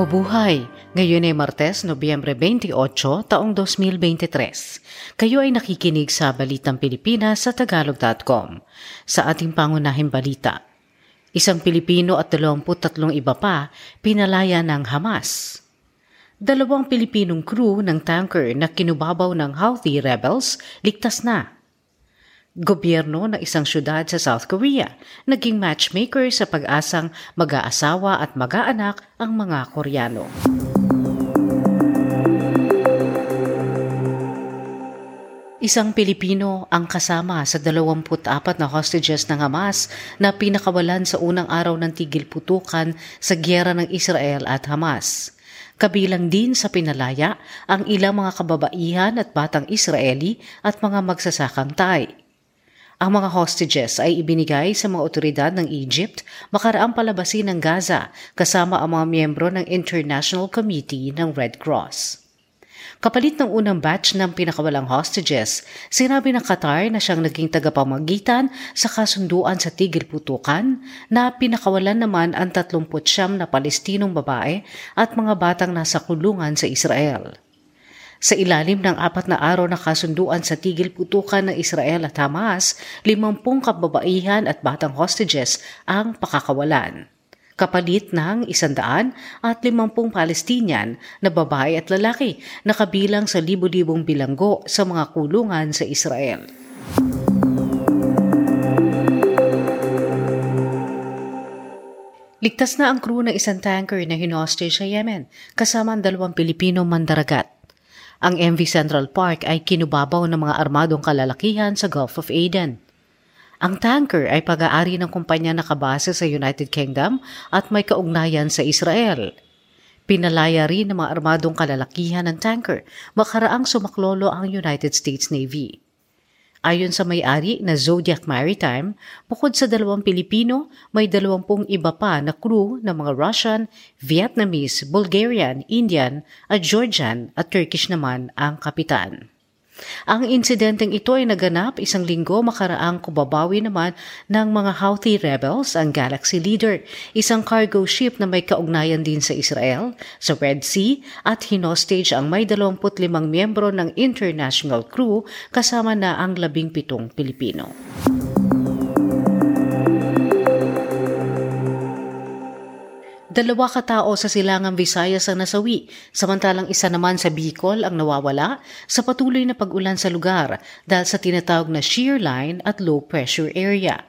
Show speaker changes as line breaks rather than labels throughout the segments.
Mabuhay! Ngayon ay Martes, Nobyembre 28, taong 2023. Kayo ay nakikinig sa Balitang Pilipinas sa Tagalog.com. Sa ating pangunahing balita, isang Pilipino at 23 iba pa pinalaya ng Hamas. Dalawang Pilipinong crew ng tanker na kinubabaw ng Houthi rebels ligtas na gobyerno ng isang syudad sa South Korea, naging matchmaker sa pag-asang mag-aasawa at mag-aanak ang mga Koreano. Isang Pilipino ang kasama sa 24 na hostages ng Hamas na pinakawalan sa unang araw ng tigil putukan sa gyera ng Israel at Hamas. Kabilang din sa pinalaya ang ilang mga kababaihan at batang Israeli at mga magsasakang Thai. Ang mga hostages ay ibinigay sa mga otoridad ng Egypt makaraang palabasin ng Gaza kasama ang mga miyembro ng International Committee ng Red Cross. Kapalit ng unang batch ng pinakawalang hostages, sinabi ng Qatar na siyang naging tagapamagitan sa kasunduan sa tigil putukan na pinakawalan naman ang 39 na Palestinong babae at mga batang nasa kulungan sa Israel. Sa ilalim ng apat na araw na kasunduan sa tigil putukan ng Israel at Hamas, limampung kababaihan at batang hostages ang pakakawalan. Kapalit ng isandaan at limampung Palestinian na babae at lalaki na kabilang sa libo-libong bilanggo sa mga kulungan sa Israel. Ligtas na ang crew ng isang tanker na hinostage sa Yemen kasama ang dalawang Pilipino mandaragat. Ang MV Central Park ay kinubabaw ng mga armadong kalalakihan sa Gulf of Aden. Ang tanker ay pag-aari ng kumpanya na kabase sa United Kingdom at may kaugnayan sa Israel. Pinalaya rin ng mga armadong kalalakihan ng tanker makaraang sumaklolo ang United States Navy. Ayon sa may-ari na Zodiac Maritime, bukod sa dalawang Pilipino, may dalawampung iba pa na crew ng mga Russian, Vietnamese, Bulgarian, Indian at Georgian at Turkish naman ang kapitan. Ang insidenteng ito ay naganap isang linggo makaraang kubabawi naman ng mga Houthi rebels ang Galaxy Leader, isang cargo ship na may kaugnayan din sa Israel, sa Red Sea at hinostage ang may 25 miyembro ng international crew kasama na ang 17 Pilipino. Dalawa katao sa silangang Visayas ang nasawi, samantalang isa naman sa Bicol ang nawawala sa patuloy na pag-ulan sa lugar dahil sa tinatawag na shear line at low pressure area.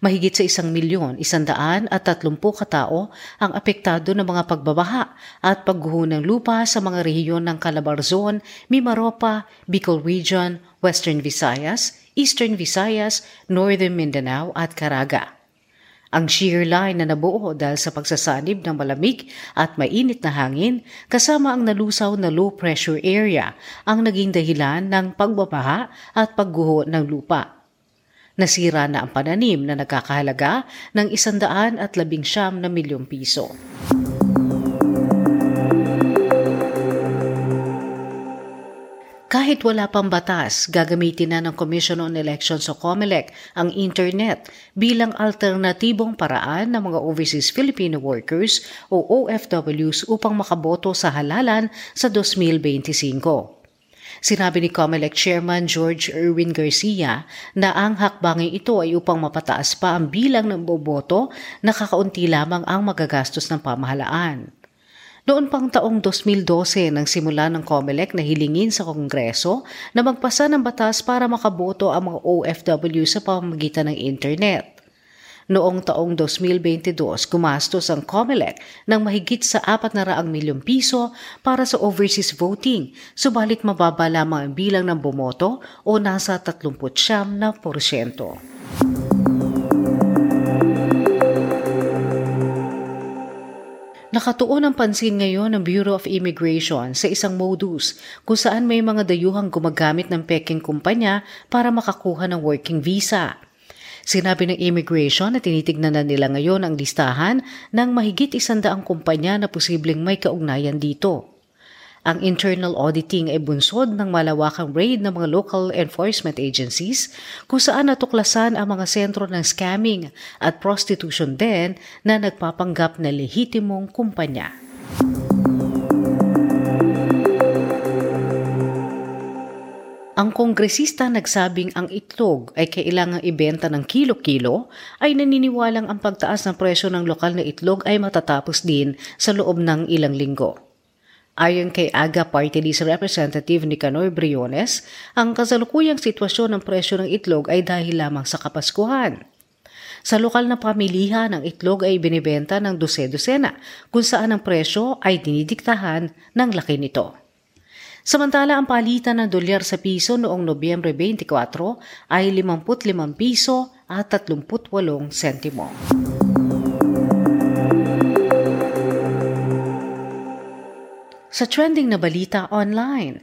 Mahigit sa isang milyon, isandaan at tatlumpu katao ang apektado ng mga pagbabaha at pagguho ng lupa sa mga rehiyon ng Calabarzon, Mimaropa, Bicol Region, Western Visayas, Eastern Visayas, Northern Mindanao at Caraga. Ang shear line na nabuo dahil sa pagsasanib ng malamig at mainit na hangin kasama ang nalusaw na low pressure area ang naging dahilan ng pagbabaha at pagguho ng lupa. Nasira na ang pananim na nagkakahalaga ng isandaan at labing siyam na milyong piso. Kahit wala pang batas, gagamitin na ng Commission on Elections o COMELEC ang internet bilang alternatibong paraan ng mga overseas Filipino workers o OFWs upang makaboto sa halalan sa 2025. Sinabi ni COMELEC Chairman George Erwin Garcia na ang hakbangin ito ay upang mapataas pa ang bilang ng boboto na kakaunti lamang ang magagastos ng pamahalaan. Noon pang taong 2012 nang simula ng COMELEC na hilingin sa Kongreso na magpasa ng batas para makaboto ang mga OFW sa pamamagitan ng internet. Noong taong 2022, gumastos ang COMELEC ng mahigit sa 400 milyong piso para sa overseas voting, subalit mababa lamang ang bilang ng bumoto o nasa 39 na porsyento. Nakatuon ang pansin ngayon ng Bureau of Immigration sa isang modus kung saan may mga dayuhang gumagamit ng peking kumpanya para makakuha ng working visa. Sinabi ng immigration na tinitignan na nila ngayon ang listahan ng mahigit isandaang kumpanya na posibleng may kaugnayan dito. Ang internal auditing ay bunsod ng malawakang raid ng mga local enforcement agencies kung saan natuklasan ang mga sentro ng scamming at prostitution din na nagpapanggap na lehitimong kumpanya. ang kongresista nagsabing ang itlog ay kailangang ibenta ng kilo-kilo, ay naniniwalang ang pagtaas ng presyo ng lokal na itlog ay matatapos din sa loob ng ilang linggo. Ayon kay AGA Party List Representative Nicanor Briones, ang kasalukuyang sitwasyon ng presyo ng itlog ay dahil lamang sa Kapaskuhan. Sa lokal na pamilihan, ang itlog ay binibenta ng dose-dosena kung saan ang presyo ay dinidiktahan ng laki nito. Samantala, ang palitan ng dolyar sa piso noong Nobyembre 24 ay 55 piso at 38 sentimo. Sa trending na balita online,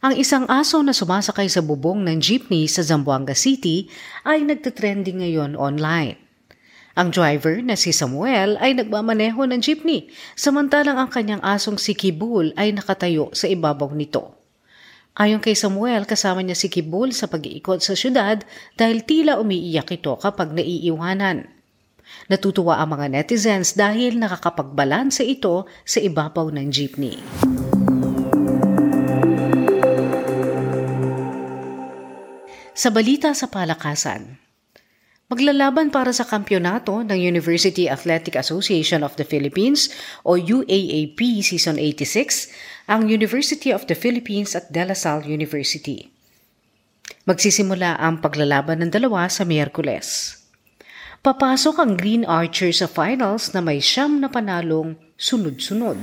ang isang aso na sumasakay sa bubong ng jeepney sa Zamboanga City ay nagtitrending ngayon online. Ang driver na si Samuel ay nagmamaneho ng jeepney, samantalang ang kanyang asong si Kibul ay nakatayo sa ibabaw nito. Ayon kay Samuel, kasama niya si Kibul sa pag-iikot sa syudad dahil tila umiiyak ito kapag naiiwanan. Natutuwa ang mga netizens dahil nakakapagbalansa ito sa ibabaw ng jeepney. Sa balita sa palakasan, Maglalaban para sa kampyonato ng University Athletic Association of the Philippines o UAAP Season 86 ang University of the Philippines at De La Salle University. Magsisimula ang paglalaban ng dalawa sa Miyerkules. Papasok ang Green Archers sa finals na may siyam na panalong sunod-sunod.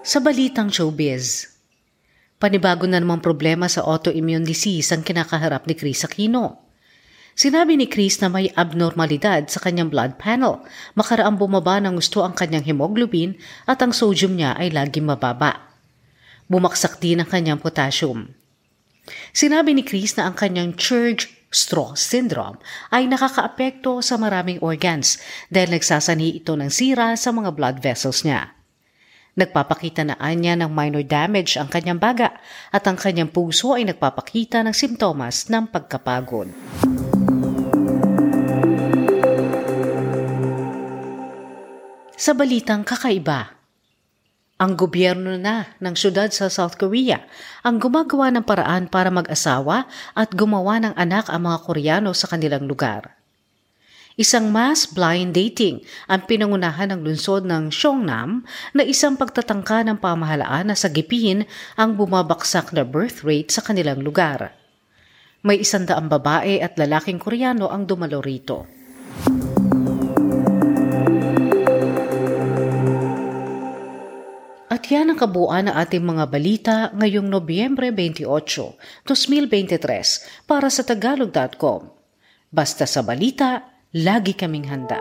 Sa balitang showbiz, Panibago na namang problema sa autoimmune disease ang kinakaharap ni Chris Aquino. Sinabi ni Chris na may abnormalidad sa kanyang blood panel. Makaraang bumaba ng gusto ang kanyang hemoglobin at ang sodium niya ay laging mababa. Bumaksak din ang kanyang potassium. Sinabi ni Chris na ang kanyang Church-Straw syndrome ay nakakaapekto sa maraming organs dahil nagsasani ito ng sira sa mga blood vessels niya. Nagpapakita na anya ng minor damage ang kanyang baga at ang kanyang puso ay nagpapakita ng simptomas ng pagkapagod. Sa balitang kakaiba, ang gobyerno na ng syudad sa South Korea ang gumagawa ng paraan para mag-asawa at gumawa ng anak ang mga Koreano sa kanilang lugar. Isang mass blind dating ang pinangunahan ng lungsod ng Seongnam na isang pagtatangka ng pamahalaan na sagipin ang bumabaksak na birth rate sa kanilang lugar. May isandaang babae at lalaking koreano ang dumalo rito. At yan ang kabuuan ng ating mga balita ngayong Nobyembre 28, 2023 para sa tagalog.com. Basta sa balita, Lagi kaming handa.